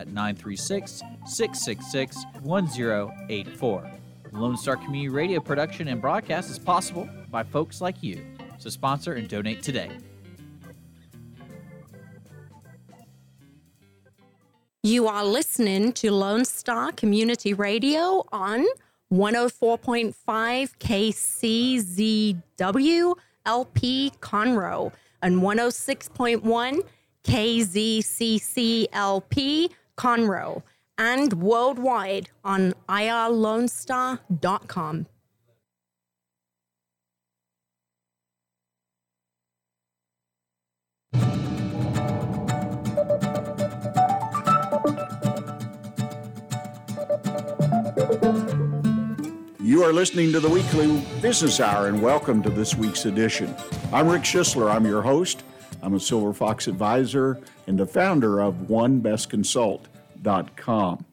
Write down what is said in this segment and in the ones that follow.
at 936 666 1084. Lone Star Community Radio production and broadcast is possible by folks like you. So sponsor and donate today. You are listening to Lone Star Community Radio on 104.5 KCZW LP Conroe and 106.1 KZCCLP Conroe and worldwide on irlonestar.com. You are listening to the weekly business hour, and welcome to this week's edition. I'm Rick Schissler. I'm your host. I'm a Silver Fox advisor and the founder of OneBestConsult.com.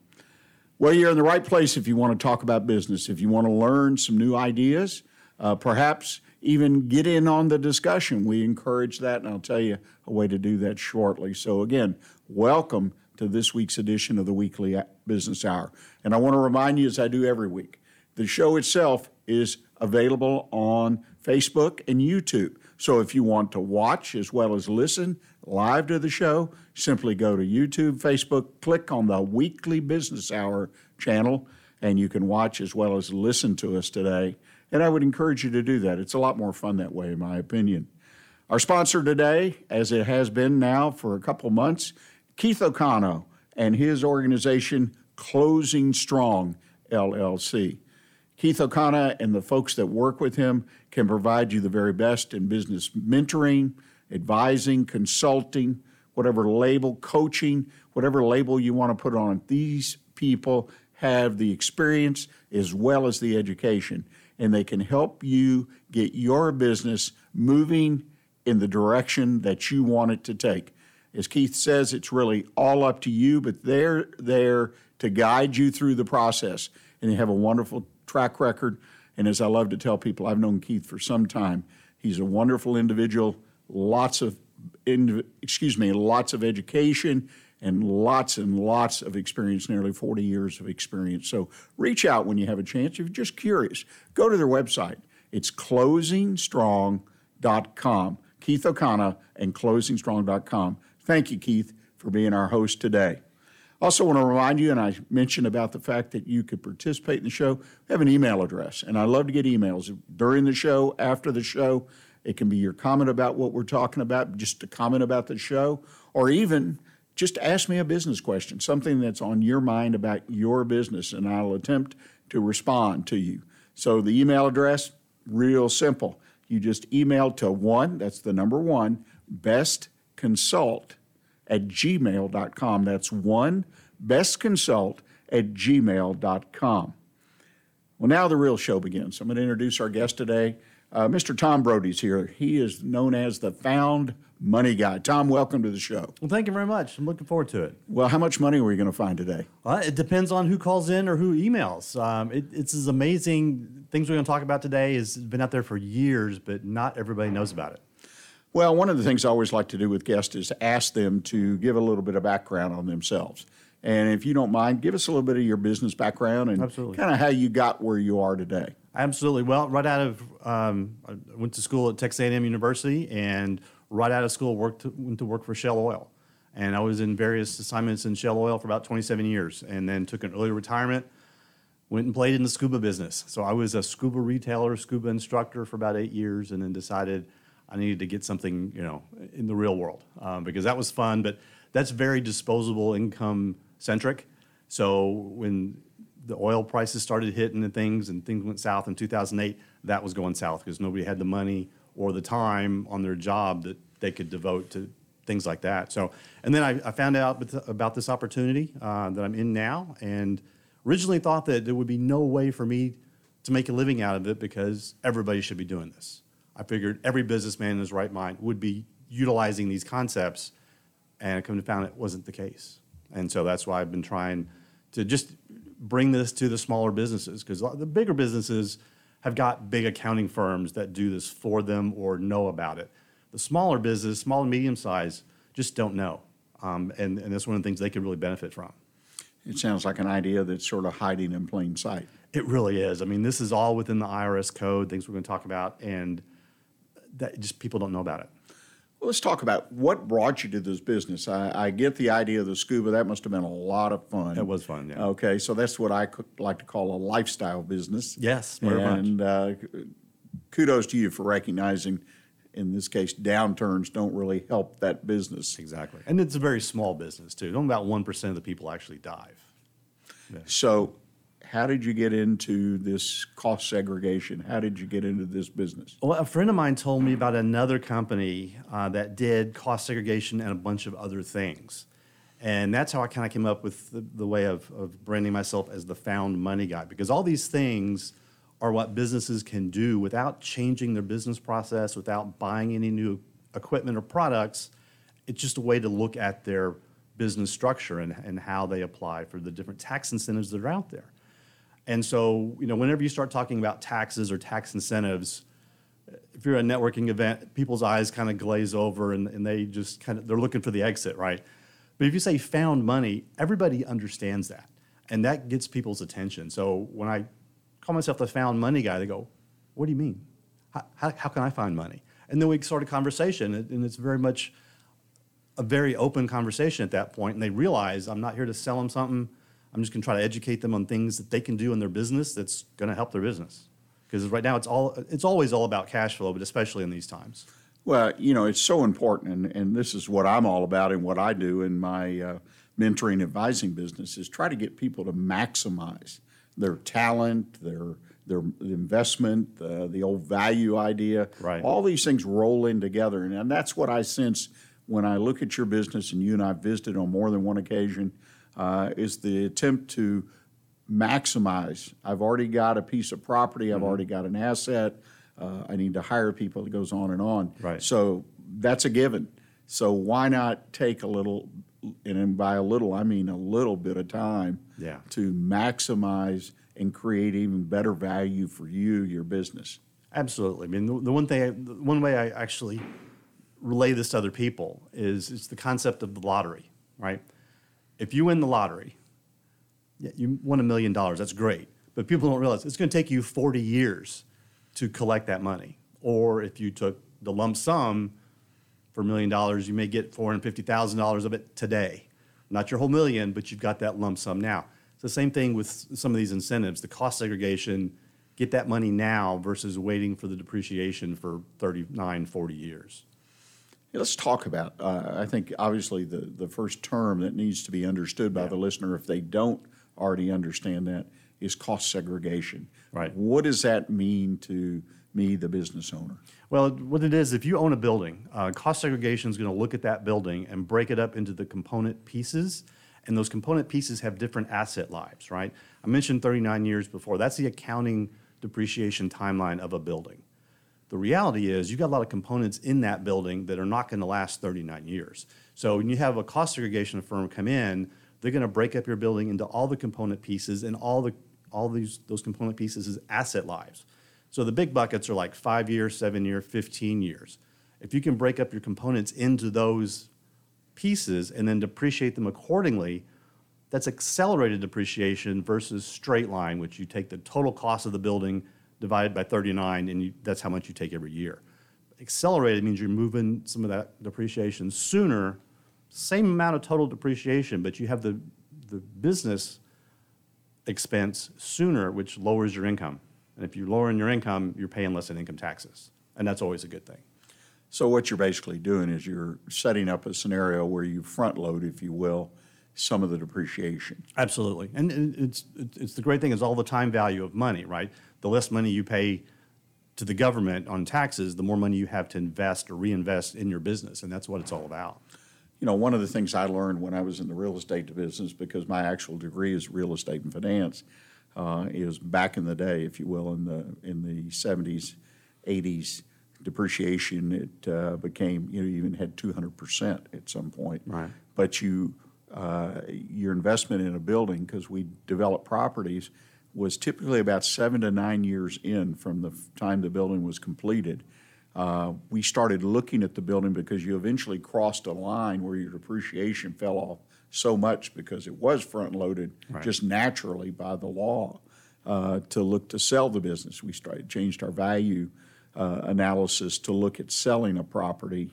Well, you're in the right place if you want to talk about business, if you want to learn some new ideas, uh, perhaps even get in on the discussion. We encourage that, and I'll tell you a way to do that shortly. So, again, welcome to this week's edition of the Weekly Business Hour. And I want to remind you, as I do every week, the show itself is available on Facebook and YouTube. So if you want to watch as well as listen live to the show, simply go to YouTube, Facebook, click on the Weekly Business Hour channel, and you can watch as well as listen to us today. And I would encourage you to do that. It's a lot more fun that way, in my opinion. Our sponsor today, as it has been now for a couple months, Keith O'Connell and his organization, Closing Strong LLC. Keith O'Connor and the folks that work with him can provide you the very best in business mentoring, advising, consulting, whatever label, coaching, whatever label you want to put on it. These people have the experience as well as the education, and they can help you get your business moving in the direction that you want it to take. As Keith says, it's really all up to you, but they're there to guide you through the process. And they have a wonderful track record. And as I love to tell people, I've known Keith for some time. He's a wonderful individual, lots of, excuse me, lots of education and lots and lots of experience, nearly 40 years of experience. So reach out when you have a chance. If you're just curious, go to their website. It's closingstrong.com. Keith O'Connor and closingstrong.com. Thank you, Keith, for being our host today. Also, want to remind you, and I mentioned about the fact that you could participate in the show. We have an email address, and I love to get emails during the show, after the show. It can be your comment about what we're talking about, just a comment about the show, or even just ask me a business question, something that's on your mind about your business, and I'll attempt to respond to you. So the email address, real simple. You just email to one, that's the number one, best consult at gmail.com. That's one best consult at gmail.com. Well, now the real show begins. I'm going to introduce our guest today. Uh, Mr. Tom Brodie's here. He is known as the Found Money Guy. Tom, welcome to the show. Well, thank you very much. I'm looking forward to it. Well, how much money are we going to find today? Well, it depends on who calls in or who emails. Um, it, it's as amazing. Things we're going to talk about today has been out there for years, but not everybody knows about it. Well, one of the things I always like to do with guests is ask them to give a little bit of background on themselves. And if you don't mind, give us a little bit of your business background and kind of how you got where you are today. Absolutely. Well, right out of um, I went to school at Texas A&M University, and right out of school worked to, went to work for Shell Oil, and I was in various assignments in Shell Oil for about 27 years, and then took an early retirement. Went and played in the scuba business. So I was a scuba retailer, scuba instructor for about eight years, and then decided I needed to get something, you know, in the real world um, because that was fun. But that's very disposable income centric. So when the oil prices started hitting and things, and things went south in 2008, that was going south because nobody had the money or the time on their job that they could devote to things like that. So, and then I, I found out about this opportunity uh, that I'm in now, and Originally thought that there would be no way for me to make a living out of it because everybody should be doing this. I figured every businessman in his right mind would be utilizing these concepts, and I come to find it wasn't the case. And so that's why I've been trying to just bring this to the smaller businesses because the bigger businesses have got big accounting firms that do this for them or know about it. The smaller business, small and medium size, just don't know. Um, and, and that's one of the things they could really benefit from. It sounds like an idea that's sort of hiding in plain sight. It really is. I mean, this is all within the IRS code, things we're going to talk about, and that just people don't know about it. Well, let's talk about what brought you to this business. I, I get the idea of the scuba. That must have been a lot of fun. It was fun, yeah. Okay, so that's what I could like to call a lifestyle business. Yes, very much. and uh, kudos to you for recognizing, in this case, downturns don't really help that business. Exactly. And it's a very small business, too. Only about 1% of the people actually dive. So, how did you get into this cost segregation? How did you get into this business? Well, a friend of mine told me about another company uh, that did cost segregation and a bunch of other things. And that's how I kind of came up with the, the way of, of branding myself as the found money guy, because all these things are what businesses can do without changing their business process, without buying any new equipment or products. It's just a way to look at their business structure and, and how they apply for the different tax incentives that are out there. And so, you know, whenever you start talking about taxes or tax incentives, if you're at a networking event, people's eyes kind of glaze over and, and they just kind of they're looking for the exit, right? But if you say found money, everybody understands that. And that gets people's attention. So when I call myself the found money guy, they go, What do you mean? How, how, how can I find money? And then we start a conversation, and and it's very much a very open conversation at that point, and they realize I'm not here to sell them something. I'm just going to try to educate them on things that they can do in their business that's going to help their business. Because right now it's all it's always all about cash flow, but especially in these times. Well, you know, it's so important, and, and this is what I'm all about and what I do in my uh, mentoring advising business is try to get people to maximize their talent, their their investment, uh, the old value idea. Right. All these things roll in together, and, and that's what I sense when I look at your business, and you and I visited on more than one occasion, uh, is the attempt to maximize. I've already got a piece of property. I've already got an asset. Uh, I need to hire people. It goes on and on. Right. So that's a given. So why not take a little, and by a little I mean a little bit of time, Yeah. to maximize and create even better value for you, your business. Absolutely. I mean, the, the one thing, I, the one way I actually relay this to other people is it's the concept of the lottery, right? If you win the lottery, yeah, you won a million dollars. That's great, but people don't realize it's going to take you 40 years to collect that money. Or if you took the lump sum for a million dollars, you may get $450,000 of it today. Not your whole million, but you've got that lump sum now. It's the same thing with some of these incentives, the cost segregation, get that money now versus waiting for the depreciation for 39, 40 years. Yeah, Let's talk about, uh, I think obviously the, the first term that needs to be understood by the listener, if they don't already understand that, is cost segregation. Right. What does that mean to me, the business owner? Well, what it is, if you own a building, uh, cost segregation is going to look at that building and break it up into the component pieces. And those component pieces have different asset lives, right? I mentioned 39 years before. That's the accounting depreciation timeline of a building. The reality is, you've got a lot of components in that building that are not going to last 39 years. So when you have a cost segregation firm come in, they're going to break up your building into all the component pieces, and all the all these those component pieces is asset lives. So the big buckets are like five years, seven year, 15 years. If you can break up your components into those pieces and then depreciate them accordingly, that's accelerated depreciation versus straight line, which you take the total cost of the building divided by 39, and you, that's how much you take every year. Accelerated means you're moving some of that depreciation sooner, same amount of total depreciation, but you have the, the business expense sooner, which lowers your income. And if you're lowering your income, you're paying less in income taxes. And that's always a good thing. So what you're basically doing is you're setting up a scenario where you front load, if you will, some of the depreciation. Absolutely. And and it's, it's the great thing is all the time value of money, right? The less money you pay to the government on taxes, the more money you have to invest or reinvest in your business. And that's what it's all about. you know, one of the things I learned when I was in the real estate business, because my actual degree is real estate and finance, uh, is back in the day, if you will, in the in the 70s, 80s, depreciation it uh, became you know you even had 200 percent at some point. Right. But you uh, your investment in a building because we develop properties was typically about seven to nine years in from the time the building was completed. Uh, we started looking at the building because you eventually crossed a line where your depreciation fell off so much because it was front loaded Right. just naturally by the law uh, to look to sell the business. We started changed our value uh, analysis to look at selling a property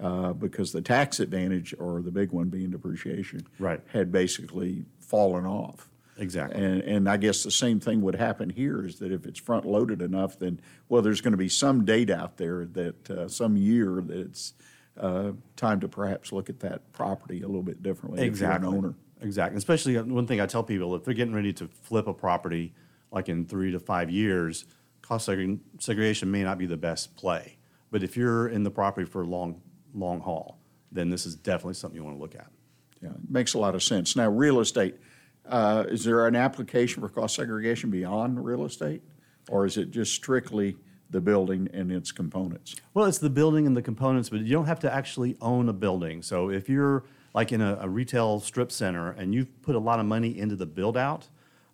uh, because the tax advantage, or the big one being depreciation, Right. had basically fallen off. Exactly. And, and I guess the same thing would happen here is that if it's front loaded enough, then, well, there's going to be some date out there that, uh, some year that it's uh, time to perhaps look at that property a little bit differently Exactly. an owner. Exactly. Especially uh, one thing I tell people if they're getting ready to flip a property, like in three to five years, cost segre- segregation may not be the best play. But if you're in the property for a long, long haul, then this is definitely something you want to look at. Yeah, it makes a lot of sense. Now, real estate, uh, is there an application for cost segregation beyond real estate? Or is it just strictly the building and its components? Well, it's the building and the components, but you don't have to actually own a building. So if you're like in a, a retail strip center and you've put a lot of money into the build out,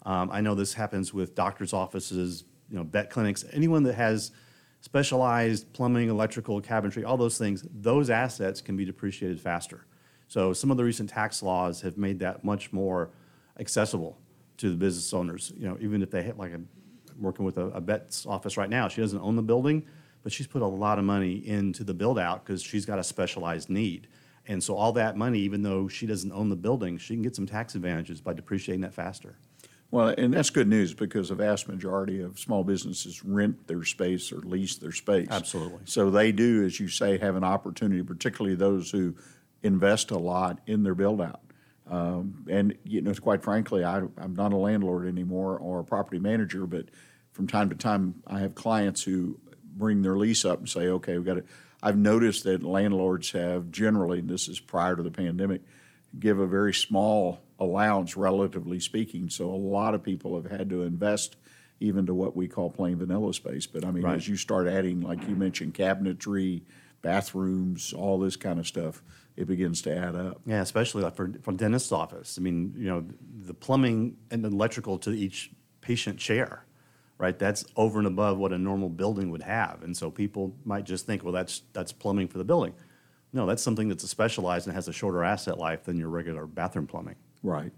um, I know this happens with doctors' offices, you know, vet clinics, anyone that has specialized plumbing, electrical, cabinetry, all those things, those assets can be depreciated faster. So some of the recent tax laws have made that much more accessible to the business owners. You know, even if they have like a working with a, a vet's office right now. She doesn't own the building, but she's put a lot of money into the build out because she's got a specialized need. And so all that money, even though she doesn't own the building, she can get some tax advantages by depreciating that faster. Well, and that's good news because the vast majority of small businesses rent their space or lease their space. Absolutely. So they do, as you say, have an opportunity, particularly those who invest a lot in their build out. Um, and, you know, quite frankly, I, I'm not a landlord anymore or a property manager, but from time to time, I have clients who bring their lease up and say, okay, we've got to. I've noticed that landlords have generally, and this is prior to the pandemic, give a very small allowance, relatively speaking. So a lot of people have had to invest even to what we call plain vanilla space. But I mean, Right. as you start adding, like you mentioned, cabinetry, bathrooms, all this kind of stuff, it begins to add up. Yeah, especially like for, for dentist's office. I mean, you know, the plumbing and electrical to each patient chair, right? That's over and above what a normal building would have. And so people might just think, well, that's, that's plumbing for the building. No, that's something that's specialized and has a shorter asset life than your regular bathroom plumbing. Right.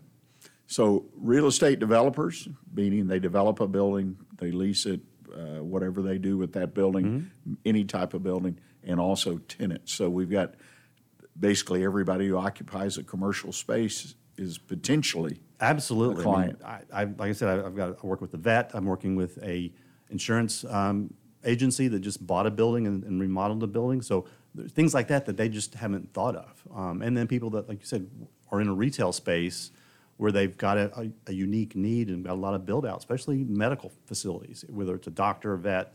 So real estate developers, meaning they develop a building, they lease it, uh, whatever they do with that building, any type of building, and also tenants. So we've got basically everybody who occupies a commercial space is potentially Absolutely. a client. I, mean, I, I, like I said, I, I've got I work with the vet. I'm working with a insurance um, agency that just bought a building and, and remodeled a building. So there's things like that that they just haven't thought of. Um, and then people that, like you said, are in a retail space where they've got a, a, a unique need and got a lot of build out, especially medical facilities, whether it's a doctor, a vet,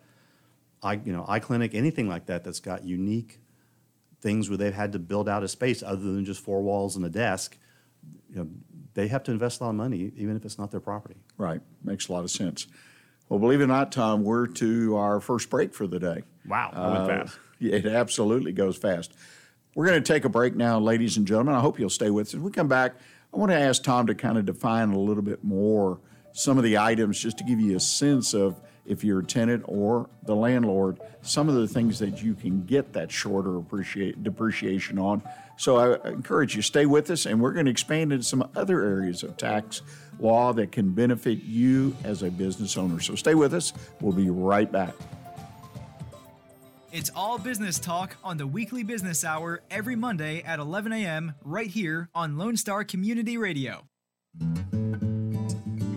eye, you know, eye clinic, anything like that that's got unique things where they've had to build out a space other than just four walls and a desk. You know, they have to invest a lot of money, even if it's not their property. Right. Makes a lot of sense. Well, believe it or not, Tom, we're to our first break for the day. Wow, that went Uh, fast. It absolutely goes fast. We're going to take a break now, ladies and gentlemen. I hope you'll stay with us. When we come back, I want to ask Tom to kind of define a little bit more some of the items just to give you a sense of if you're a tenant or the landlord, some of the things that you can get that shorter depreciation on. So I encourage you stay with us, and we're going to expand into some other areas of tax law that can benefit you as a business owner. So stay with us. We'll be right back. It's all business talk on the weekly business hour every Monday at 11 a.m. right here on Lone Star Community Radio.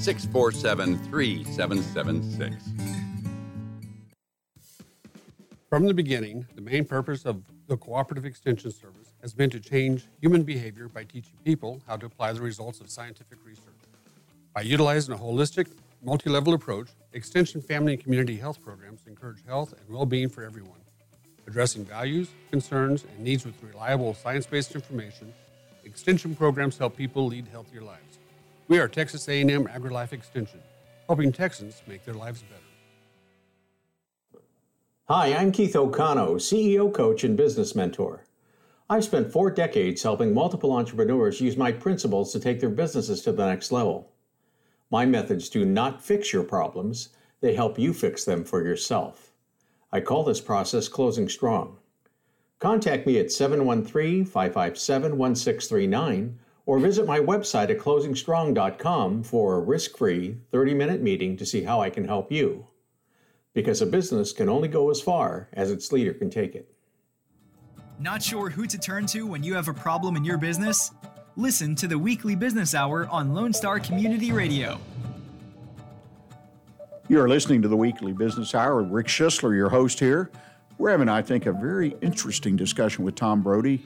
647 3776. From the beginning, the main purpose of the Cooperative Extension Service has been to change human behavior by teaching people how to apply the results of scientific research. By utilizing a holistic, multi level approach, Extension family and community health programs encourage health and well being for everyone. Addressing values, concerns, and needs with reliable science based information, Extension programs help people lead healthier lives. We are Texas A&M AgriLife Extension, helping Texans make their lives better. Hi, I'm Keith O'Connell, CEO coach and business mentor. I've spent four decades helping multiple entrepreneurs use my principles to take their businesses to the next level. My methods do not fix your problems, they help you fix them for yourself. I call this process closing strong. Contact me at 713 557 1639 or visit my website at closingstrong.com for a risk free 30 minute meeting to see how I can help you because a business can only go as far as its leader can take it. Not sure who to turn to when you have a problem in your business? Listen to the weekly business hour on Lone Star Community Radio. You're listening to the weekly business hour with Rick Schissler, your host here. We're having, I think, a very interesting discussion with Tom Brodie,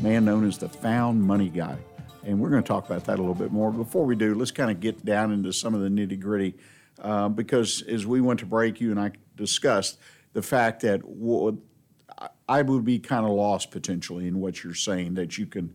man known as the found money guy. And we're going to talk about that a little bit more. Before we do, let's kind of get down into some of the nitty gritty uh, because as we went to break, you and I discussed the fact that I would be kind of lost potentially in what you're saying that you can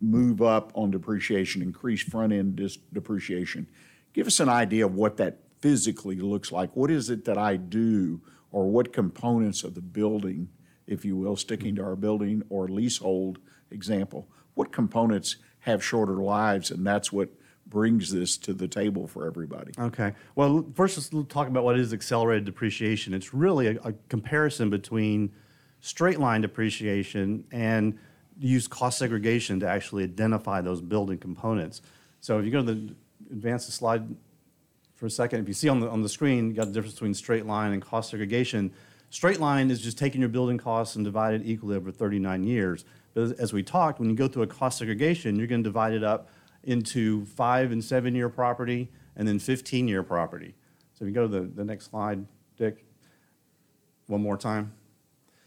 move up on depreciation, increase front end dis- depreciation. Give us an idea of what that physically looks like. What is it that I do, or what components of the building, if you will, sticking to our building or leasehold example, what components have shorter lives, and that's what brings this to the table for everybody. Okay. Well, first let's talk about what is accelerated depreciation. It's really a, a comparison between straight line depreciation and use cost segregation to actually identify those building components. So if you go to the advance the slide for a second, if you see on the on the screen, you got the difference between straight line and cost segregation. Straight line is just taking your building costs and divide it equally over 39 years. But as we talked, when you go through a cost segregation, you're going to divide it up into five and seven year property and then 15 year property. So if you go to the, the next slide, Dick, one more time.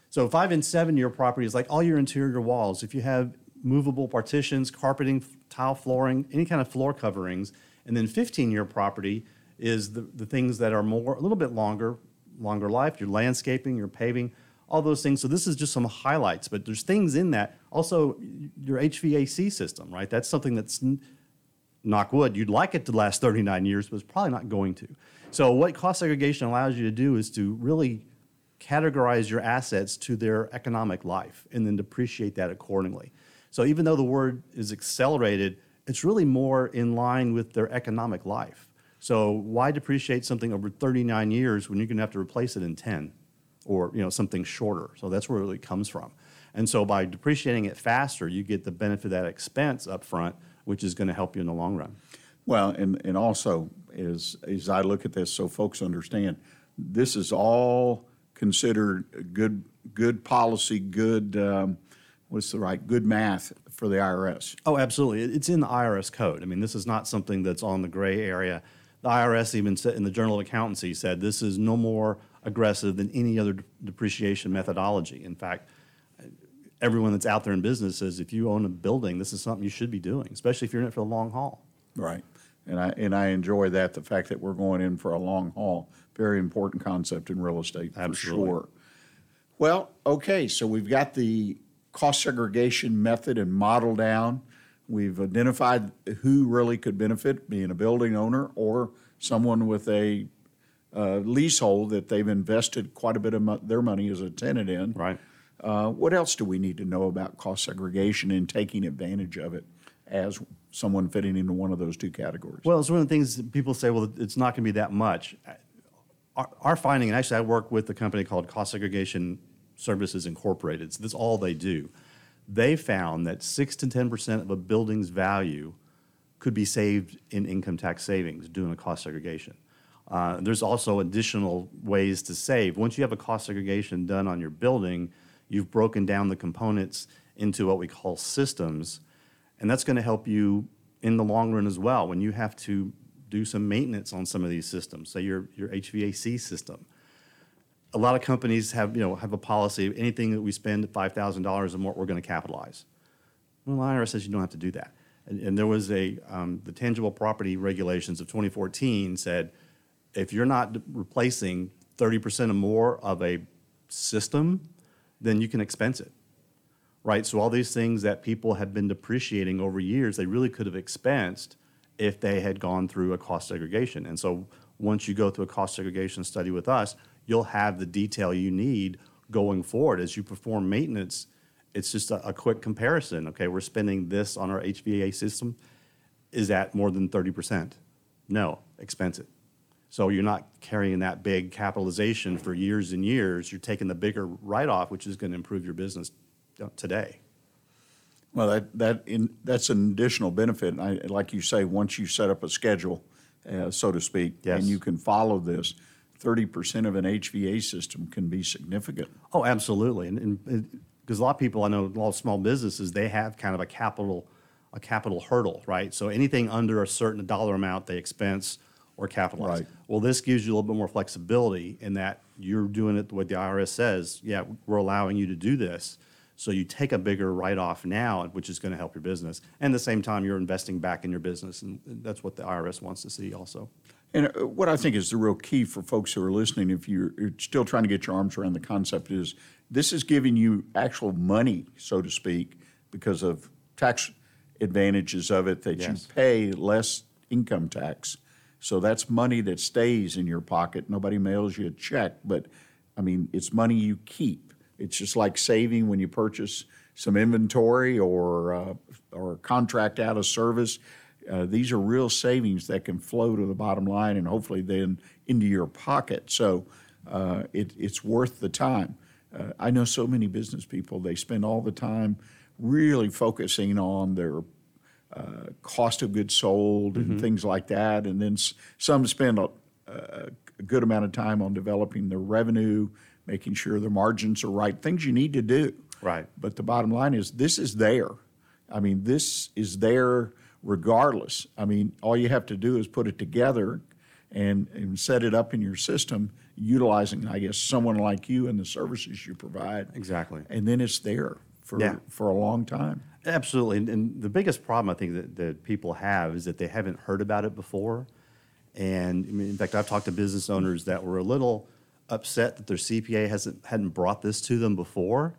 So five and seven year property is like all your interior walls. If you have movable partitions, carpeting, tile flooring, any kind of floor coverings, and then 15 year property is the, the things that are more a little bit longer, longer life, your landscaping, your paving, all those things. So this is just some highlights, but there's things in that. Also, your HVAC system, right? That's something that's knock wood, you'd like it to last 39 years, but it's probably not going to. So what cost segregation allows you to do is to really categorize your assets to their economic life and then depreciate that accordingly. So even though the word is accelerated, it's really more in line with their economic life. So why depreciate something over 39 years when you're going to have to replace it in 10 or you know something shorter? So that's where it really comes from. And so by depreciating it faster, you get the benefit of that expense up front, which is going to help you in the long run. Well, and, and also as as I look at this, so folks understand, this is all considered good good policy, good um, what's the right good math for the IRS. Oh, absolutely. It's in the IRS code. I mean, this is not something that's on the gray area. The IRS even said in the Journal of Accountancy said this is no more aggressive than any other depreciation methodology. In fact, everyone that's out there in business says if you own a building, this is something you should be doing, especially if you're in it for the long haul. Right. And I and I enjoy that the fact that we're going in for a long haul. Very important concept in real estate Absolutely. for sure. Well, okay, so we've got the cost segregation method and model down. We've identified who really could benefit, being a building owner or someone with a uh, leasehold that they've invested quite a bit of mo- their money as a tenant in. Right. Uh, what else do we need to know about cost segregation and taking advantage of it as someone fitting into one of those two categories? Well, it's one of the things people say, well, it's not going to be that much. Our, our, finding, and actually, I work with a company called Cost Segregation Services Incorporated. So, this is all they do. They found that 6 to 10% of a building's value could be saved in income tax savings doing a cost segregation. Uh, there's also additional ways to save. Once you have a cost segregation done on your building, You've broken down the components into what we call systems, and that's going to help you in the long run as well when you have to do some maintenance on some of these systems, say your, your HVAC system. A lot of companies have, you know, have a policy, of anything that we spend $5,000 or more, we're going to capitalize. Well, the IRS says you don't have to do that. And, and there was a, um, the tangible property regulations of 2014 said, if you're not replacing 30% or more of a system, then you can expense it. Right? So all these things that people had been depreciating over years, they really could have expensed if they had gone through a cost segregation. And so once you go through a cost segregation study with us, you'll have the detail you need going forward as you perform maintenance. It's just a, a quick comparison. Okay, we're spending this on our HVAC system. Is that more than 30%? No, expense it. So you're not carrying that big capitalization for years and years. You're taking the bigger write-off, which is going to improve your business uh, today. Well, that, that in, that's an additional benefit. And I, like you say, once you set up a schedule, uh, so to speak, Yes. and you can follow this, 30% of an HVA system can be significant. Oh, absolutely. And because a lot of people I know, a lot of small businesses, they have kind of a capital, a capital hurdle, right? So anything under a certain dollar amount, they expense or capitalize. Right. Well, this gives you a little bit more flexibility in that you're doing it the way the IRS says. Yeah, we're allowing you to do this. So you take a bigger write-off now, which is going to help your business. And at the same time, you're investing back in your business, and that's what the IRS wants to see also. And uh, what I think is the real key for folks who are listening, if you're you're still trying to get your arms around the concept, is this is giving you actual money, so to speak, because of tax advantages of it that Yes. you pay less income tax. So that's money that stays in your pocket. Nobody mails you a check, but I mean, it's money you keep. It's just like saving when you purchase some inventory or uh, or contract out a service. Uh, these are real savings that can flow to the bottom line and hopefully then into your pocket. So uh, it, it's worth the time. Uh, I know so many business people, they spend all the time really focusing on their uh, cost of goods sold and things like that. And then s- some spend a, a good amount of time on developing their revenue, making sure their margins are right, things you need to do. Right. But the bottom line is this is there. I mean, this is there regardless. I mean, all you have to do is put it together and, and set it up in your system, utilizing, I guess, someone like you and the services you provide. Exactly. And then it's there for, Yeah. for a long time. Absolutely. And, and the biggest problem I think that, that people have is that they haven't heard about it before. And I mean, in fact, I've talked to business owners that were a little upset that their CPA hasn't hadn't brought this to them before.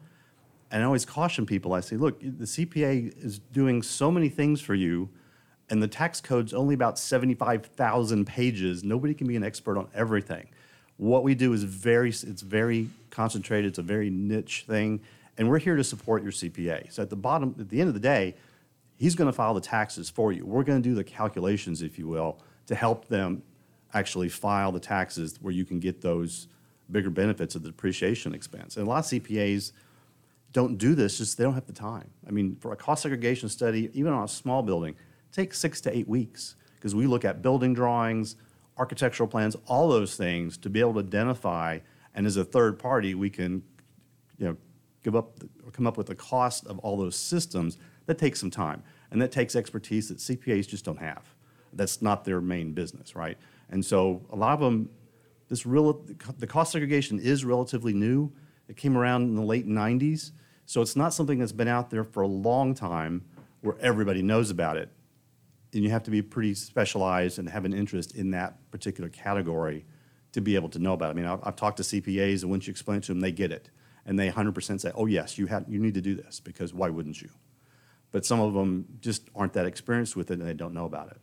And I always caution people. I say, look, the CPA is doing so many things for you, and the tax code's only about seventy-five thousand pages. Nobody can be an expert on everything. What we do is very it's very concentrated. It's a very niche thing, and we're here to support your CPA. So at the bottom, at the end of the day, he's going to file the taxes for you. We're going to do the calculations, if you will, to help them actually file the taxes where you can get those bigger benefits of the depreciation expense. And a lot of CPAs don't do this, just they don't have the time. I mean, for a cost segregation study, even on a small building, takes six to eight weeks because we look at building drawings, architectural plans, all those things to be able to identify. And as a third party, we can, you know, give up come up with the cost of all those systems. That takes some time, and that takes expertise that CPAs just don't have. That's not their main business, right? And so a lot of them, this real the cost segregation is relatively new. It came around in the late '90s, so it's not something that's been out there for a long time where everybody knows about it. And you have to be pretty specialized and have an interest in that particular category to be able to know about it. I mean, I've, I've talked to CPAs, and once you explain it to them, they get it, and they 100% say, "Oh yes, you have you need to do this because why wouldn't you?" But some of them just aren't that experienced with it, and they don't know about it.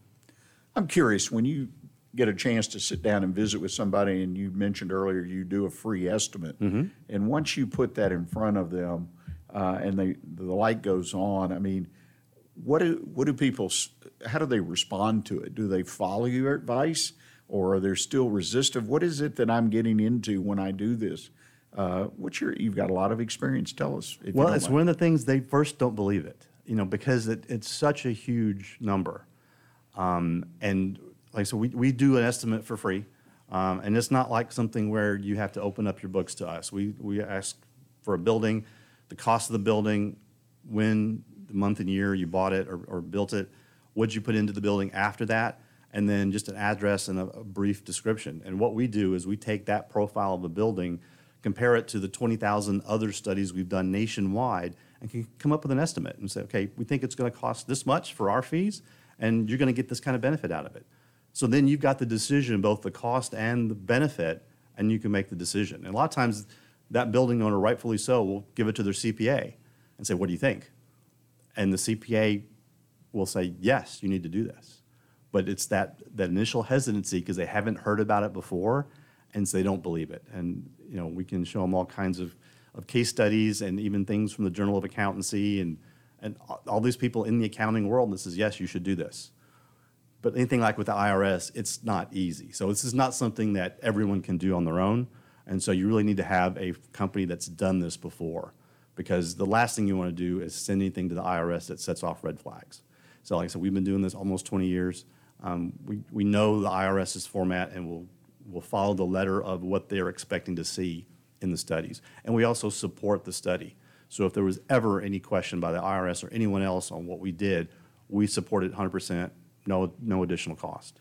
I'm curious when you get a chance to sit down and visit with somebody, and you mentioned earlier you do a free estimate, and once you put that in front of them, uh, and they the light goes on, I mean, what do what do people? How do they respond to it? Do they follow your advice, or are they still resistive? What is it that I'm getting into when I do this? Uh, what's your? You've got a lot of experience. Tell us. Well, it's mind. one of the things they first don't believe it, you know, because it, it's such a huge number. Um, and like so, we, we do an estimate for free, um, and it's not like something where you have to open up your books to us. We we ask for a building, the cost of the building, when the month and year you bought it or, or built it, what'd you put into the building after that, and then just an address and a, a brief description. And what we do is we take that profile of a building, compare it to the 20,000 other studies we've done nationwide, and can come up with an estimate and say, okay, we think it's going to cost this much for our fees, and you're going to get this kind of benefit out of it. So then you've got the decision, both the cost and the benefit, and you can make the decision. And a lot of times, that building owner, rightfully so, will give it to their CPA and say, What do you think? And the CPA will say, Yes, you need to do this. But it's that, that initial hesitancy because they haven't heard about it before, and so they don't believe it. And you know, we can show them all kinds of, of case studies and even things from the Journal of Accountancy and, and all these people in the accounting world that says, Yes, you should do this. But anything like with the IRS, it's not easy. So this is not something that everyone can do on their own. And so you really need to have a company that's done this before because the last thing you want to do is send anything to the IRS that sets off red flags. So like I said, we've been doing this almost 20 years. Um, we, we know the IRS's format and we'll, we'll follow the letter of what they're expecting to see in the studies. And we also support the study. So if there was ever any question by the IRS or anyone else on what we did, we support it 100%, no, no additional cost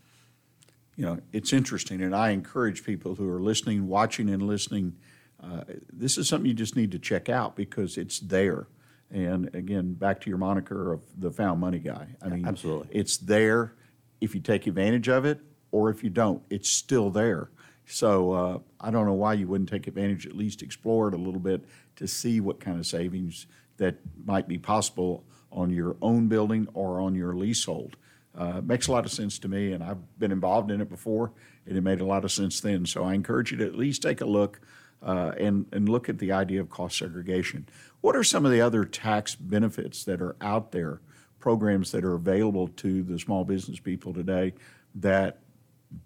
you know, it's interesting, and I encourage people who are listening, watching, and listening. Uh, this is something you just need to check out because it's there. And again, back to your moniker of the found money guy. I mean, absolutely, it's there if you take advantage of it, or if you don't, it's still there. So uh, I don't know why you wouldn't take advantage, at least explore it a little bit to see what kind of savings that might be possible on your own building or on your leasehold. Uh, makes a lot of sense to me, and I've been involved in it before, and it made a lot of sense then. So I encourage you to at least take a look uh, and, and look at the idea of cost segregation. What are some of the other tax benefits that are out there, programs that are available to the small business people today that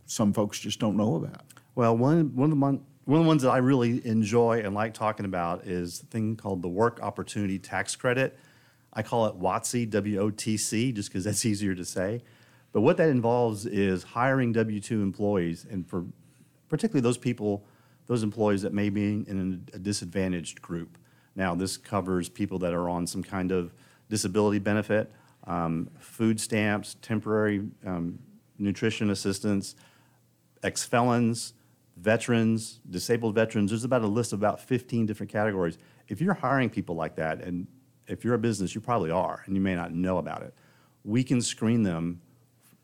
some folks just don't know about? Well, one, one, of, the, one of the ones that I really enjoy and like talking about is a thing called the Work Opportunity Tax Credit. I call it WOTC, W O T C, just because that's easier to say. But what that involves is hiring W 2 employees, and for particularly those people, those employees that may be in a disadvantaged group. Now, this covers people that are on some kind of disability benefit, um, food stamps, temporary um, nutrition assistance, ex felons, veterans, disabled veterans. There's about a list of about 15 different categories. If you're hiring people like that, and if you're a business, you probably are, and you may not know about it. We can screen them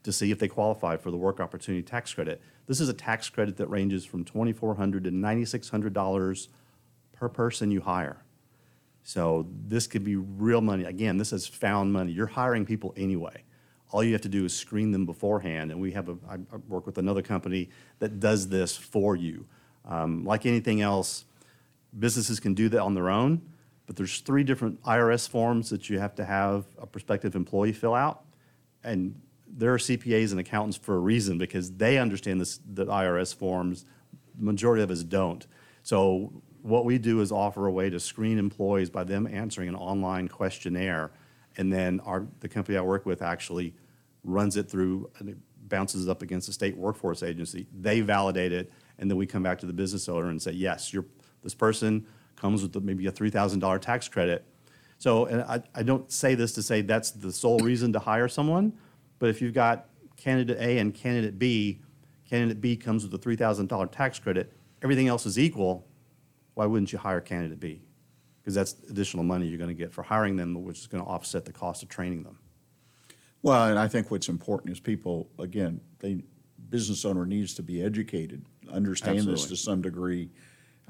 to see if they qualify for the work opportunity tax credit. This is a tax credit that ranges from $2,400 to $9,600 per person you hire. So this could be real money. Again, this is found money. You're hiring people anyway. All you have to do is screen them beforehand, and we have a. I work with another company that does this for you. Um, like anything else, businesses can do that on their own but there's three different IRS forms that you have to have a prospective employee fill out. And there are CPAs and accountants for a reason because they understand this, the IRS forms. The majority of us don't. So what we do is offer a way to screen employees by them answering an online questionnaire. And then our, the company I work with actually runs it through and it bounces it up against the state workforce agency. They validate it, and then we come back to the business owner and say, yes, this person – comes with maybe a $3,000 tax credit. So, and I, I don't say this to say that's the sole reason to hire someone, but if you've got candidate A and candidate B, candidate B comes with a $3,000 tax credit, everything else is equal, why wouldn't you hire candidate B? Because that's additional money you're going to get for hiring them, which is going to offset the cost of training them. Well, and I think what's important is people, again, the business owner needs to be educated, understand Absolutely. this to some degree,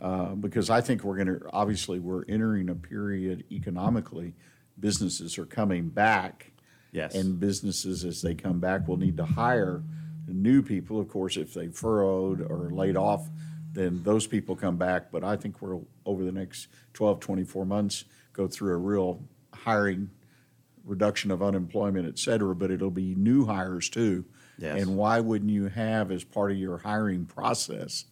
uh, because I think we're going to obviously we're entering a period economically. Businesses are coming back, yes, and businesses as they come back will need to hire new people. Of course, if they furloughed or laid off, then those people come back. But I think we're over the next 12, 24 months go through a real hiring reduction of unemployment, et cetera. But it'll be new hires too. Yes. And why wouldn't you have as part of your hiring process?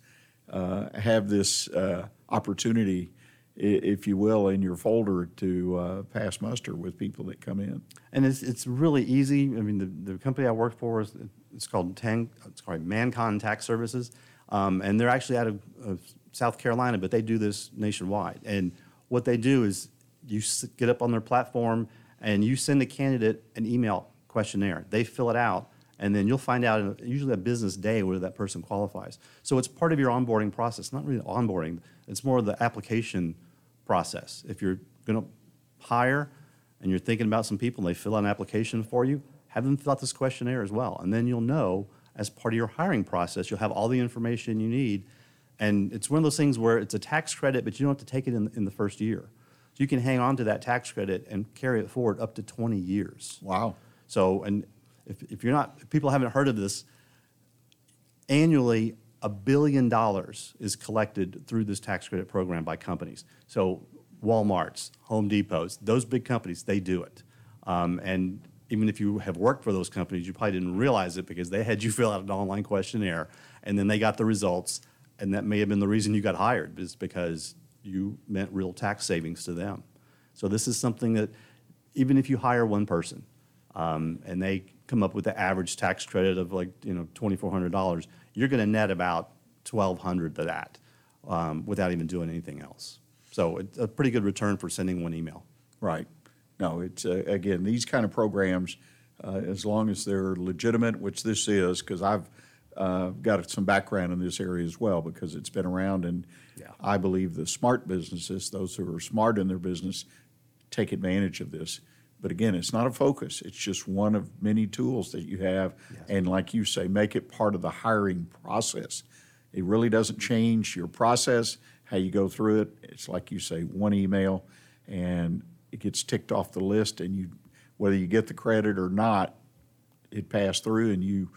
uh, have this uh, opportunity, if you will, in your folder to uh, pass muster with people that come in. And it's, it's really easy. I mean, the, the company I work for is it's called Tang, it's called Mancon Tax Services, um, and they're actually out of, of, South Carolina, but they do this nationwide. And what they do is you get up on their platform and you send a candidate an email questionnaire. They fill it out, and then you'll find out in usually a business day whether that person qualifies. So it's part of your onboarding process. Not really onboarding; it's more of the application process. If you're going to hire and you're thinking about some people and they fill out an application for you, have them fill out this questionnaire as well, and then you'll know as part of your hiring process, you'll have all the information you need. And it's one of those things where it's a tax credit, but you don't have to take it in, in the first year. So you can hang on to that tax credit and carry it forward up to 20 years. Wow. So, and if, if you're not, if people haven't heard of this, annually a billion dollars is collected through this tax credit program by companies. So Walmart's, Home Depot's, those big companies, they do it. Um, and even if you have worked for those companies, you probably didn't realize it because they had you fill out an online questionnaire and then they got the results. And that may have been the reason you got hired, is because you meant real tax savings to them. So this is something that even if you hire one person um, and they come up with the average tax credit of like you know twenty four hundred dollars, you're going to net about twelve hundred to that um, without even doing anything else. So it's a pretty good return for sending one email. Right. No, it's, uh, again, these kind of programs, uh, as long as they're legitimate, which this is, because I've uh, got some background in this area as well, because it's been around, and Yeah. I believe the smart businesses, those who are smart in their business, take advantage of this. But again, it's not a focus. It's just one of many tools that you have. And like you say, make it part of the hiring process. It really doesn't change your process, how you go through it. It's like you say, one email, and it gets ticked off the list, and you, whether you get the credit or not, it passed through, and you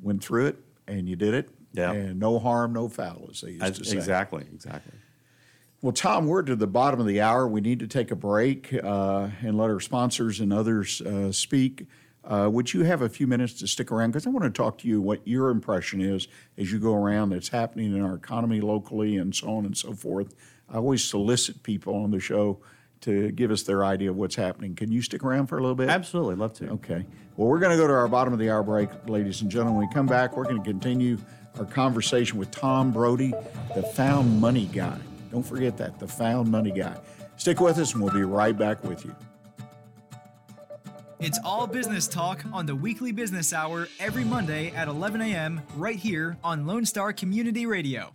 went through it, and you did it. Yeah. And no harm, no foul, as they used to say. Exactly, exactly. Well, Tom, we're to the bottom of the hour. We need to take a break uh, and let our sponsors and others uh, speak. Uh, would you have a few minutes to stick around? Because I want to talk to you what your impression is as you go around that's happening in our economy locally and so on and so forth. I always solicit people on the show to give us their idea of what's happening. Can you stick around for a little bit? Absolutely, love to. Okay. Well, we're going to go to our bottom of the hour break, ladies and gentlemen. When we come back, we're going to continue our conversation with Tom Brodie, the found money guy. Don't forget that, the found money guy. Stick with us, and we'll be right back with you. It's all business talk on the weekly business hour every Monday at 11 a.m. right here on Lone Star Community Radio.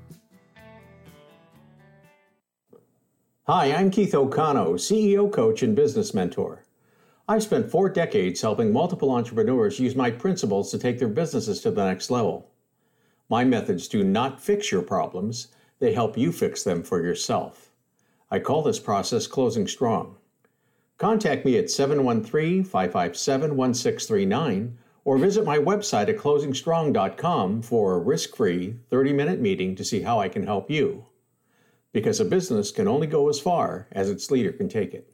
Hi, I'm Keith O'Connell, CEO coach and business mentor. I've spent four decades helping multiple entrepreneurs use my principles to take their businesses to the next level. My methods do not fix your problems, they help you fix them for yourself. I call this process closing strong. Contact me at 713 557 1639 or visit my website at closingstrong.com for a risk free 30 minute meeting to see how I can help you because a business can only go as far as its leader can take it.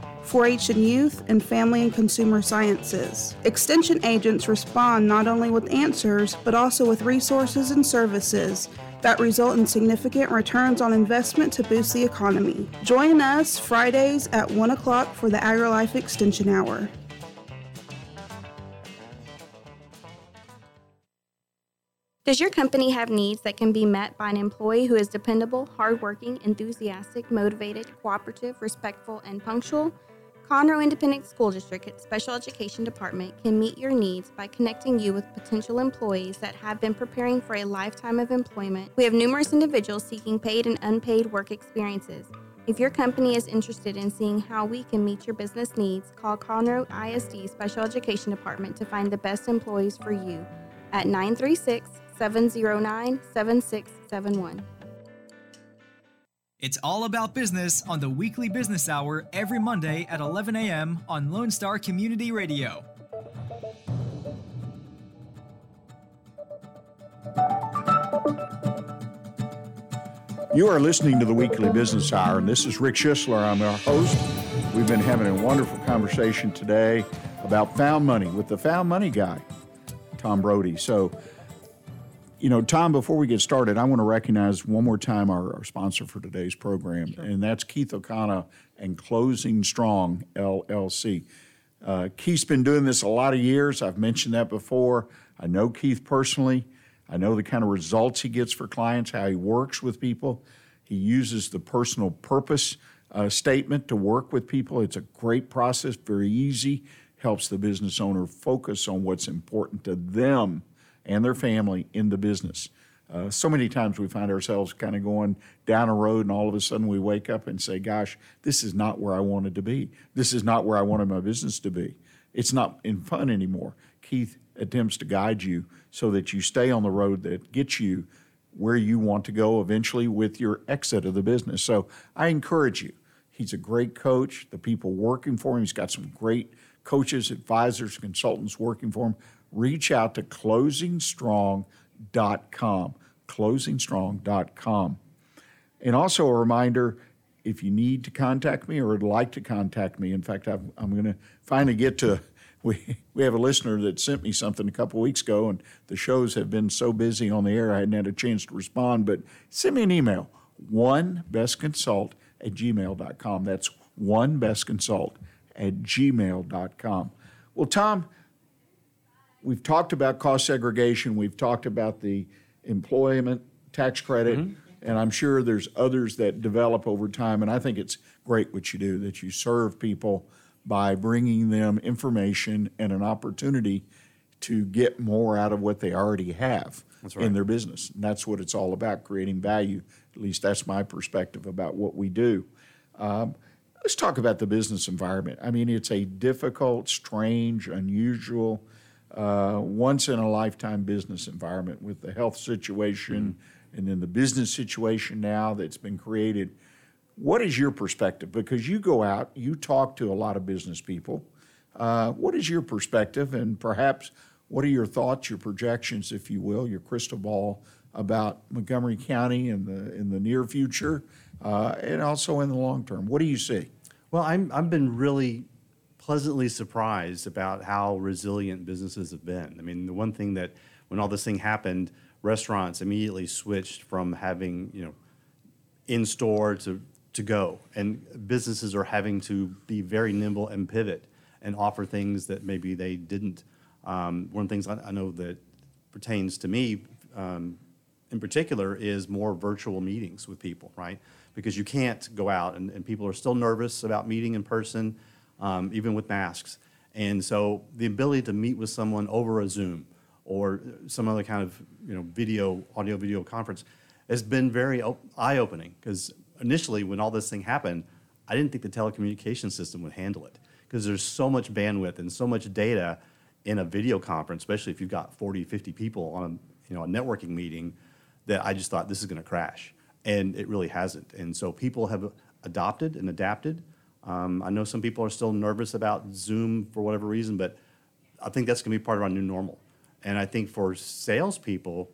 4 H and youth, and family and consumer sciences. Extension agents respond not only with answers, but also with resources and services that result in significant returns on investment to boost the economy. Join us Fridays at 1 o'clock for the AgriLife Extension Hour. Does your company have needs that can be met by an employee who is dependable, hardworking, enthusiastic, motivated, cooperative, respectful, and punctual? Conroe Independent School District Special Education Department can meet your needs by connecting you with potential employees that have been preparing for a lifetime of employment. We have numerous individuals seeking paid and unpaid work experiences. If your company is interested in seeing how we can meet your business needs, call Conroe ISD Special Education Department to find the best employees for you at 936 709 7671. It's all about business on the weekly business hour every Monday at 11 a.m. on Lone Star Community Radio. You are listening to the Weekly Business Hour, and this is Rick Schissler. I'm our host. We've been having a wonderful conversation today about found money with the found money guy, Tom Brodie. So, you know, Tom, before we get started, I want to recognize one more time our, our sponsor for today's program, and that's Keith O'Connor and Closing Strong LLC. Uh, Keith's been doing this a lot of years. I've mentioned that before. I know Keith personally. I know the kind of results he gets for clients, how he works with people. He uses the personal purpose uh, statement to work with people. It's a great process, very easy, helps the business owner focus on what's important to them and their family in the business. Uh, so many times we find ourselves kind of going down a road, and all of a sudden we wake up and say, Gosh, this is not where I wanted to be. This is not where I wanted my business to be. It's not in fun anymore. Keith attempts to guide you so that you stay on the road that gets you where you want to go eventually with your exit of the business. So I encourage you. He's a great coach. The people working for him, he's got some great coaches, advisors, consultants working for him. Reach out to closingstrong.com. Closingstrong.com. And also a reminder if you need to contact me or would like to contact me, in fact, I'm, I'm going to finally get to we we have a listener that sent me something a couple weeks ago, and the shows have been so busy on the air I hadn't had a chance to respond. But send me an email, one bestconsult at gmail.com. That's one bestconsult at gmail.com. Well, Tom, we've talked about cost segregation, we've talked about the employment tax credit. Mm-hmm. And I'm sure there's others that develop over time. And I think it's great what you do, that you serve people by bringing them information and an opportunity to get more out of what they already have right. in their business. And that's what it's all about creating value. At least that's my perspective about what we do. Um, let's talk about the business environment. I mean, it's a difficult, strange, unusual, uh, once in a lifetime business environment with the health situation mm-hmm. and then the business situation now that's been created what is your perspective? Because you go out, you talk to a lot of business people. Uh, what is your perspective, and perhaps what are your thoughts, your projections, if you will, your crystal ball about Montgomery County in the in the near future, uh, and also in the long term? What do you see? Well, I'm I've been really pleasantly surprised about how resilient businesses have been. I mean, the one thing that when all this thing happened, restaurants immediately switched from having you know in store to to go. And businesses are having to be very nimble and pivot and offer things that maybe they didn't. Um, one of the things I, I, know that pertains to me um, in particular is more virtual meetings with people, right? Because you can't go out and, and people are still nervous about meeting in person, um, even with masks. And so the ability to meet with someone over a Zoom or some other kind of you know video, audio video conference has been very eye opening because initially, when all this thing happened, I didn't think the telecommunication system would handle it because there's so much bandwidth and so much data in a video conference, especially if you've got 40, 50 people on a, you know, a networking meeting, that I just thought this is going to crash. And it really hasn't. And so people have adopted and adapted. Um, I know some people are still nervous about Zoom for whatever reason, but I think that's going to be part of our new normal. And I think for salespeople,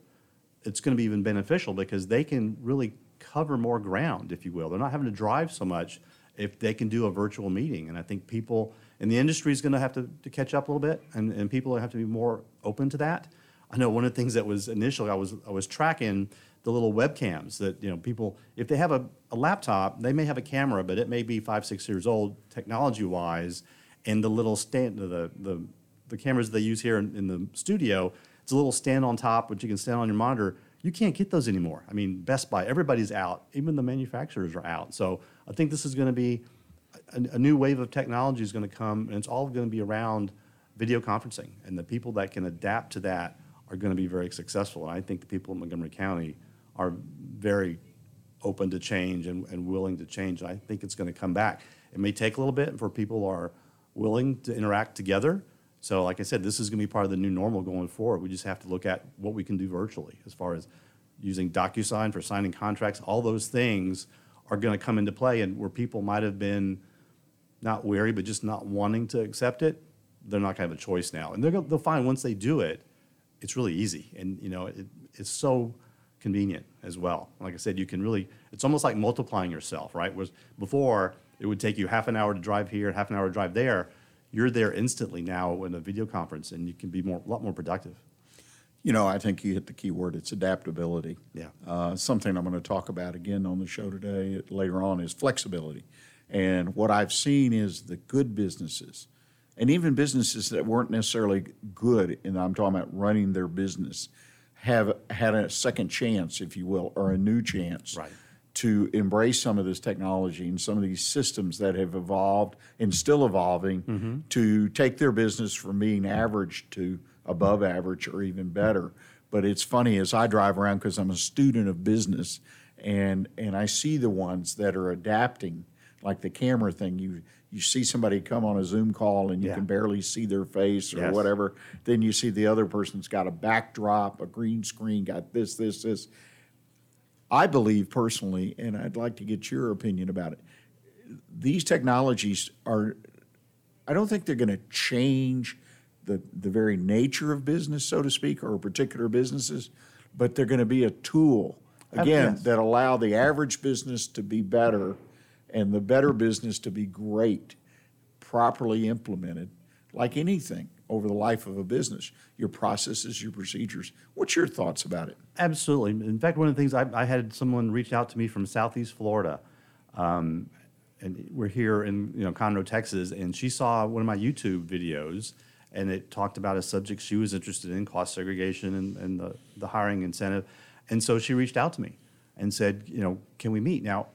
it's going to be even beneficial because they can really cover more ground, if you will. They're not having to drive so much if they can do a virtual meeting. And I think people in the industry is going to have to, to catch up a little bit, and, and people have to be more open to that. I know one of the things that was initially I was I was tracking the little webcams that you know people if they have a, a laptop they may have a camera but it may be five six years old technology wise and the little stand the the, the cameras they use here in, in the studio it's a little stand on top which you can stand on your monitor you can't get those anymore. I mean, Best Buy, everybody's out. Even the manufacturers are out. So I think this is going to be a, a new wave of technology is going to come, and it's all going to be around video conferencing. And the people that can adapt to that are going to be very successful. And I think the people in Montgomery County are very open to change and, and willing to change. I think it's going to come back. It may take a little bit for people are willing to interact together. So, like I said, this is going to be part of the new normal going forward. We just have to look at what we can do virtually as far as using DocuSign for signing contracts. All those things are going to come into play, and where people might have been not wary, but just not wanting to accept it, they're not going to have a choice now. And they'll, they'll find once they do it, it's really easy. And, you know, it, it's so convenient as well. Like I said, you can really, it's almost like multiplying yourself, right? Was before it would take you half an hour to drive here, half an hour to drive there. You're there instantly now in a video conference, and you can be more, a lot more productive. You know, I think you hit the key word. It's adaptability. Yeah. Uh, something I'm going to talk about again on the show today later on is flexibility. And what I've seen is the good businesses, and even businesses that weren't necessarily good, and I'm talking about running their business, have had a second chance, if you will, or a new chance. Right. To embrace some of this technology and some of these systems that have evolved and still evolving mm-hmm. to take their business from being average to above average or even better. But it's funny as I drive around because I'm a student of business, and and I see the ones that are adapting, like the camera thing. You you see somebody come on a Zoom call and you Yeah. can barely see their face or Yes. whatever. Then you see the other person's got a backdrop, a green screen, got this, this, this. I believe personally, and I'd like to get your opinion about it. These technologies are, I don't think they're going to change the, the very nature of business, so to speak, or particular businesses, but they're going to be a tool, oh, again, yes. that allow the average business to be better and the better business to be great, properly implemented, like anything over the life of a business, your processes, your procedures. What's your thoughts about it? Absolutely. In fact, one of the things I, I had someone reach out to me from Southeast Florida, um, and we're here in you know Conroe, Texas, and she saw one of my YouTube videos, and it talked about a subject she was interested in, cost segregation and, and the, the hiring incentive, and so she reached out to me and said, you know, can we meet now?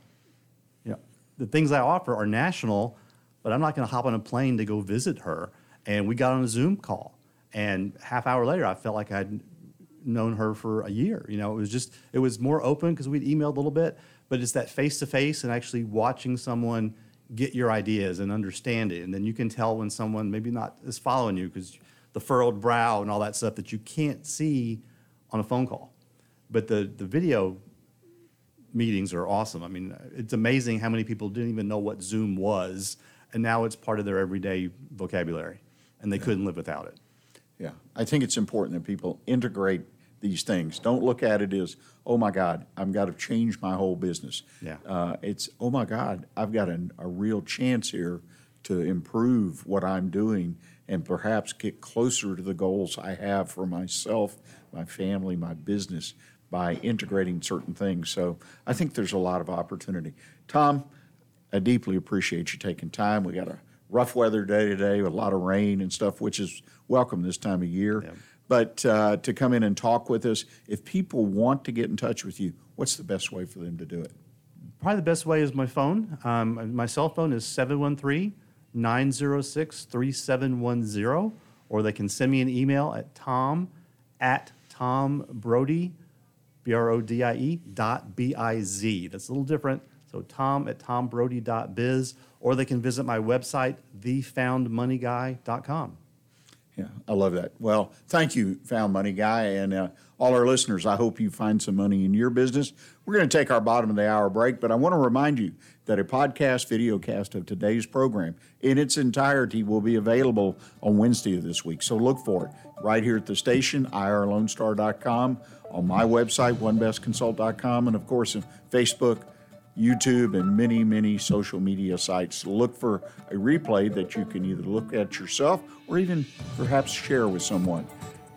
The things I offer are national, but I'm not going to hop on a plane to go visit her. And we got on a Zoom call, and half hour later, I felt like I'd known her for a year. You know, it was just it was more open because we'd emailed a little bit, but it's that face to face and actually watching someone get your ideas and understand it, and then you can tell when someone maybe not is following you because the furrowed brow and all that stuff that you can't see on a phone call. But the the video meetings are awesome. I mean, it's amazing how many people didn't even know what Zoom was, and now it's part of their everyday vocabulary, and they couldn't live without it. Yeah, I think it's important that people integrate these things. Don't look at it as, oh my God, I've got to change my whole business. Yeah. Uh, it's, oh my God, I've got an, a real chance here to improve what I'm doing and perhaps get closer to the goals I have for myself, my family, my business by integrating certain things. So I think there's a lot of opportunity. Tom, I deeply appreciate you taking time. We got a rough weather day today with a lot of rain and stuff, which is welcome this time of year. But uh, to come in and talk with us, if people want to get in touch with you, what's the best way for them to do it? Probably the best way is my phone. Um, my cell phone is 713 906 3710, or they can send me an email at tom at tombrodie, B R O D I E, dot B I Z. That's a little different. So tom at tombrodie.biz, or they can visit my website, thefoundmoneyguy.com. Yeah, I love that. Well, thank you, Found Money Guy, and uh, all our listeners. I hope you find some money in your business. We're going to take our bottom of the hour break, but I want to remind you that a podcast video cast of today's program in its entirety will be available on Wednesday of this week. So look for it right here at the station, irlonestar.com, on my website, onebestconsult.com, and of course, on Facebook, YouTube, and many, many social media sites. Look for a replay that you can either look at yourself or even perhaps share with someone.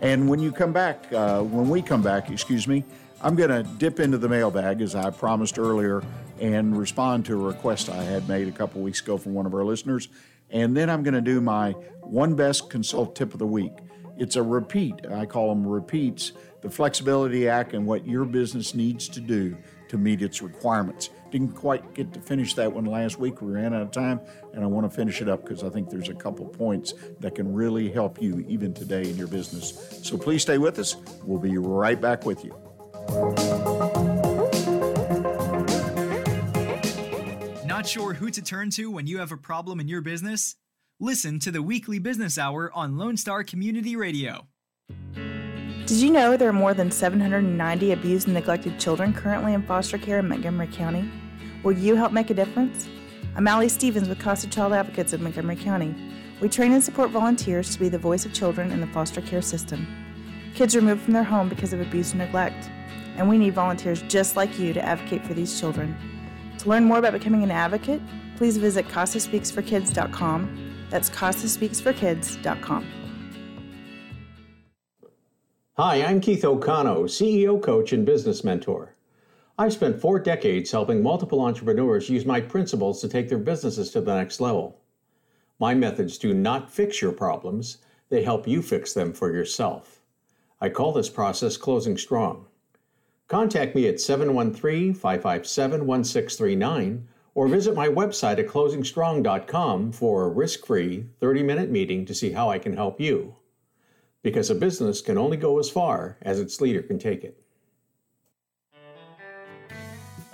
And when you come back, uh, when we come back, excuse me, I'm going to dip into the mailbag as I promised earlier and respond to a request I had made a couple weeks ago from one of our listeners. And then I'm going to do my one best consult tip of the week. It's a repeat. I call them repeats the Flexibility Act and what your business needs to do to meet its requirements. Didn't quite get to finish that one last week. We ran out of time, and I want to finish it up because I think there's a couple points that can really help you even today in your business. So please stay with us. We'll be right back with you. Not sure who to turn to when you have a problem in your business? Listen to the weekly business hour on Lone Star Community Radio. Did you know there are more than 790 abused and neglected children currently in foster care in Montgomery County? Will you help make a difference? I'm Allie Stevens with Casa Child Advocates of Montgomery County. We train and support volunteers to be the voice of children in the foster care system. Kids removed from their home because of abuse and neglect, and we need volunteers just like you to advocate for these children. To learn more about becoming an advocate, please visit CasaSpeaksForKids.com. That's CasaSpeaksForKids.com. Hi, I'm Keith O'Connell, CEO coach and business mentor. I've spent four decades helping multiple entrepreneurs use my principles to take their businesses to the next level. My methods do not fix your problems, they help you fix them for yourself. I call this process closing strong. Contact me at 713 557 1639 or visit my website at closingstrong.com for a risk free 30 minute meeting to see how I can help you because a business can only go as far as its leader can take it.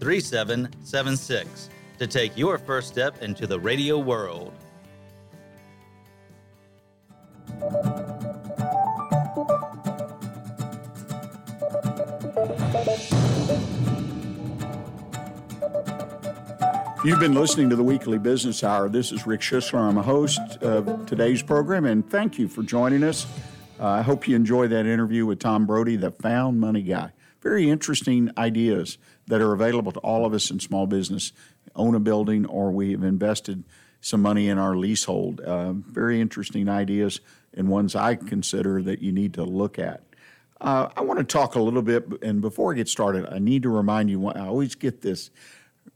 3776 to take your first step into the radio world. You've been listening to the Weekly Business Hour. This is Rick Schissler. I'm a host of today's program, and thank you for joining us. Uh, I hope you enjoy that interview with Tom Brodie, the Found Money Guy. Very interesting ideas that are available to all of us in small business. Own a building, or we have invested some money in our leasehold. Uh, very interesting ideas, and ones I consider that you need to look at. Uh, I want to talk a little bit, and before I get started, I need to remind you. I always get this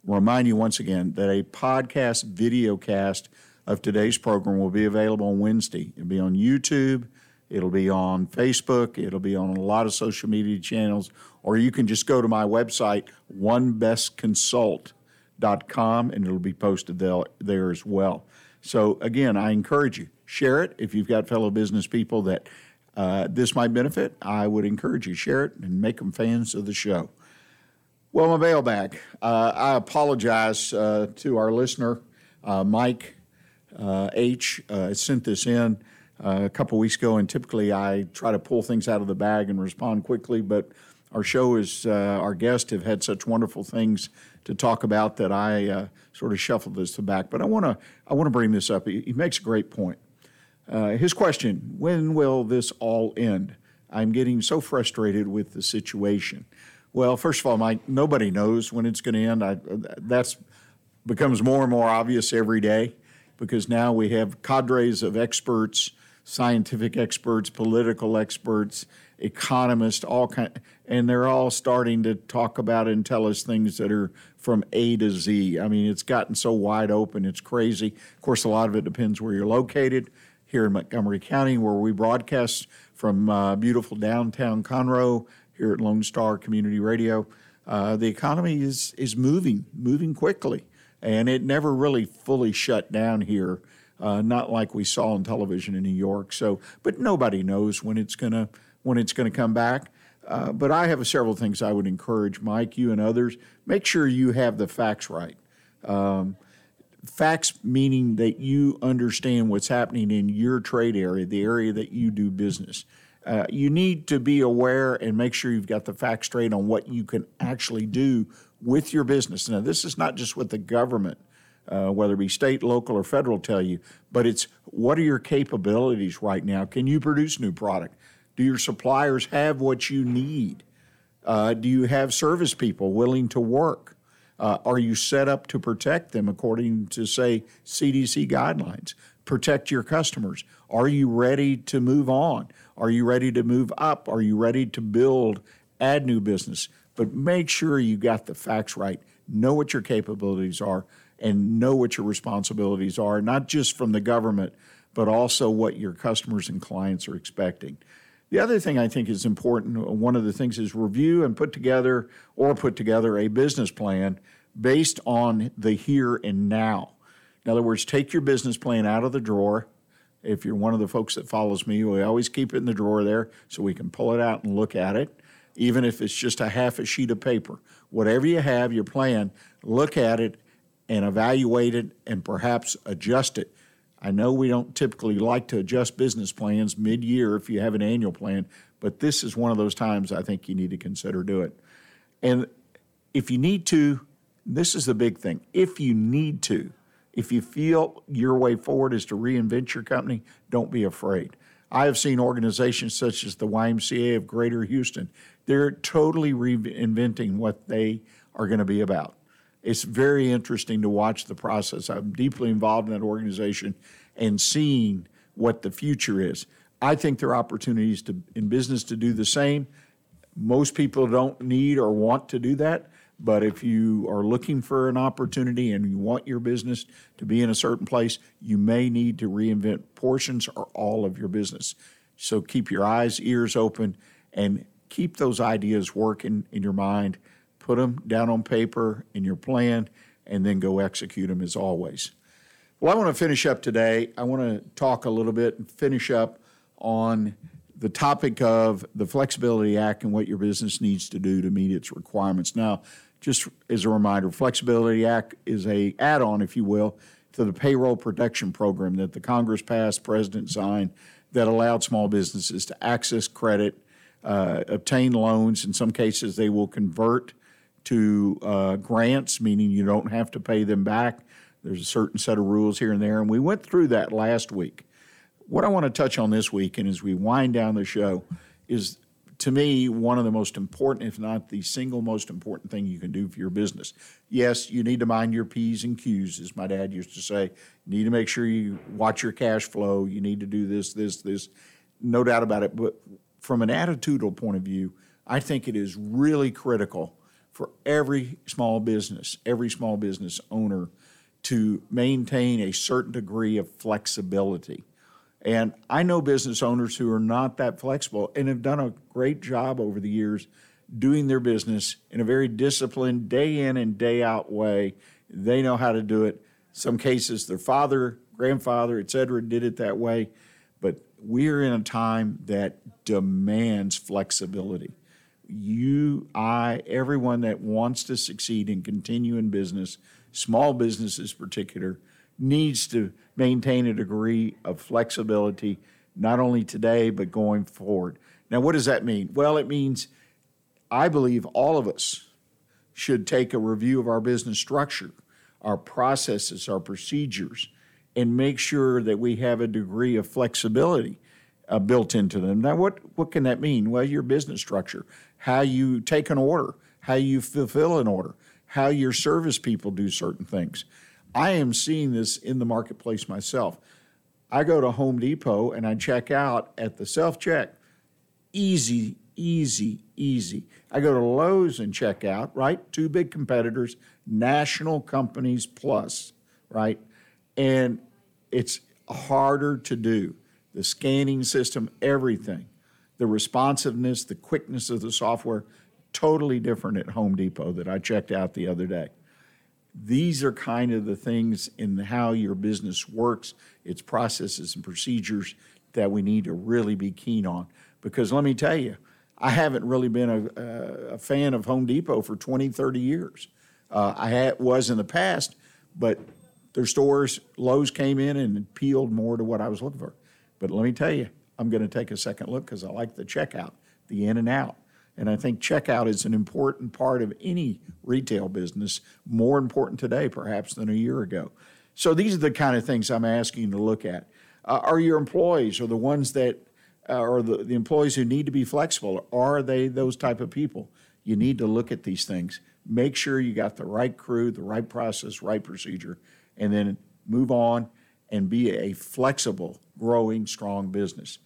remind you once again that a podcast video cast of today's program will be available on Wednesday. It'll be on YouTube, it'll be on Facebook, it'll be on a lot of social media channels, or you can just go to my website, onebestconsult.com, and it'll be posted there, as well. So, again, I encourage you, share it. If you've got fellow business people that uh, this might benefit, I would encourage you, share it and make them fans of the show. Well, my mailbag. Uh, I apologize uh, to our listener, uh, Mike uh, H. Uh, sent this in uh, a couple weeks ago, and typically I try to pull things out of the bag and respond quickly, but our show is uh, our guests have had such wonderful things to talk about that I uh, sort of shuffled this to back. But I want to I want to bring this up. He, he makes a great point. Uh, his question: When will this all end? I'm getting so frustrated with the situation. Well, first of all, Mike, nobody knows when it's going to end. I, that's becomes more and more obvious every day because now we have cadres of experts, scientific experts, political experts, economists, all kind, and they're all starting to talk about and tell us things that are from A to Z. I mean, it's gotten so wide open, it's crazy. Of course, a lot of it depends where you're located. Here in Montgomery County, where we broadcast from uh, beautiful downtown Conroe, here at Lone Star Community Radio. Uh, the economy is is moving, moving quickly, and it never really fully shut down here. Uh, not like we saw on television in New York. So, but nobody knows when it's gonna when it's gonna come back. Uh, but I have several things I would encourage Mike, you, and others. Make sure you have the facts right. Um, facts meaning that you understand what's happening in your trade area, the area that you do business. Uh, you need to be aware and make sure you've got the facts straight on what you can actually do with your business. Now, this is not just what the government, uh, whether it be state, local, or federal, tell you, but it's what are your capabilities right now? Can you produce new product? Do your suppliers have what you need? Uh, do you have service people willing to work? Uh, are you set up to protect them according to, say, CDC guidelines? Protect your customers. Are you ready to move on? Are you ready to move up? Are you ready to build, add new business? But make sure you got the facts right. Know what your capabilities are and know what your responsibilities are, not just from the government, but also what your customers and clients are expecting. The other thing I think is important, one of the things is review and put together or put together a business plan based on the here and now. In other words, take your business plan out of the drawer. If you're one of the folks that follows me, we always keep it in the drawer there so we can pull it out and look at it, even if it's just a half a sheet of paper. Whatever you have, your plan, look at it and evaluate it and perhaps adjust it. I know we don't typically like to adjust business plans mid year if you have an annual plan, but this is one of those times I think you need to consider doing it. And if you need to, this is the big thing. If you need to, if you feel your way forward is to reinvent your company, don't be afraid. I have seen organizations such as the YMCA of Greater Houston, they're totally reinventing what they are going to be about. It's very interesting to watch the process. I'm deeply involved in that organization and seeing what the future is. I think there are opportunities to, in business to do the same. Most people don't need or want to do that, but if you are looking for an opportunity and you want your business to be in a certain place, you may need to reinvent portions or all of your business. So keep your eyes, ears open, and keep those ideas working in your mind. Put them down on paper in your plan, and then go execute them as always. Well, I want to finish up today. I want to talk a little bit and finish up on the topic of the Flexibility Act and what your business needs to do to meet its requirements. Now, just as a reminder, Flexibility Act is a add-on, if you will, to the payroll protection program that the Congress passed, President signed, that allowed small businesses to access credit, uh, obtain loans. In some cases, they will convert to uh, grants, meaning you don't have to pay them back. There's a certain set of rules here and there, and we went through that last week. What I want to touch on this week, and as we wind down the show, is to me one of the most important, if not the single most important thing you can do for your business. Yes, you need to mind your P's and Q's, as my dad used to say. You need to make sure you watch your cash flow. You need to do this, this, this. No doubt about it. But from an attitudinal point of view, I think it is really critical for every small business, every small business owner to maintain a certain degree of flexibility. And I know business owners who are not that flexible and have done a great job over the years doing their business in a very disciplined, day in and day out way. They know how to do it. Some cases, their father, grandfather, et cetera, did it that way. But we're in a time that demands flexibility. You, I, everyone that wants to succeed and continue in business, small businesses particular, needs to maintain a degree of flexibility, not only today, but going forward. Now, what does that mean? Well, it means I believe all of us should take a review of our business structure, our processes, our procedures, and make sure that we have a degree of flexibility uh, built into them. Now, what, what can that mean? Well, your business structure, how you take an order, how you fulfill an order, how your service people do certain things. I am seeing this in the marketplace myself. I go to Home Depot and I check out at the self check. Easy, easy, easy. I go to Lowe's and check out, right? Two big competitors, national companies plus, right? And it's harder to do. The scanning system, everything, the responsiveness, the quickness of the software, totally different at Home Depot that I checked out the other day these are kind of the things in how your business works, its processes and procedures that we need to really be keen on. Because let me tell you, I haven't really been a, a fan of Home Depot for 20, 30 years. Uh, I had, was in the past, but their stores, Lowe's came in and appealed more to what I was looking for. But let me tell you, I'm going to take a second look because I like the checkout, the in and out. And I think checkout is an important part of any retail business, more important today perhaps than a year ago. So these are the kind of things I'm asking you to look at. Uh, are your employees or the ones that uh, are the, the employees who need to be flexible? Are they those type of people? You need to look at these things. Make sure you got the right crew, the right process, right procedure, and then move on and be a flexible, growing, strong business.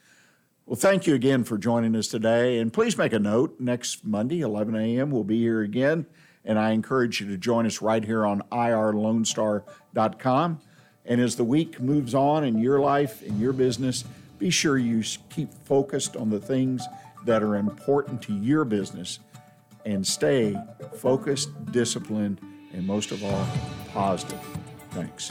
Well, thank you again for joining us today. And please make a note next Monday, 11 a.m., we'll be here again. And I encourage you to join us right here on irlonestar.com. And as the week moves on in your life, in your business, be sure you keep focused on the things that are important to your business and stay focused, disciplined, and most of all, positive. Thanks.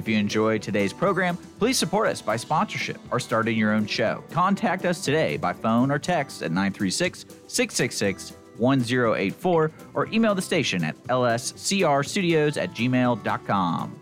If you enjoyed today's program, please support us by sponsorship or starting your own show. Contact us today by phone or text at 936 666 1084 or email the station at lscrstudios at gmail.com.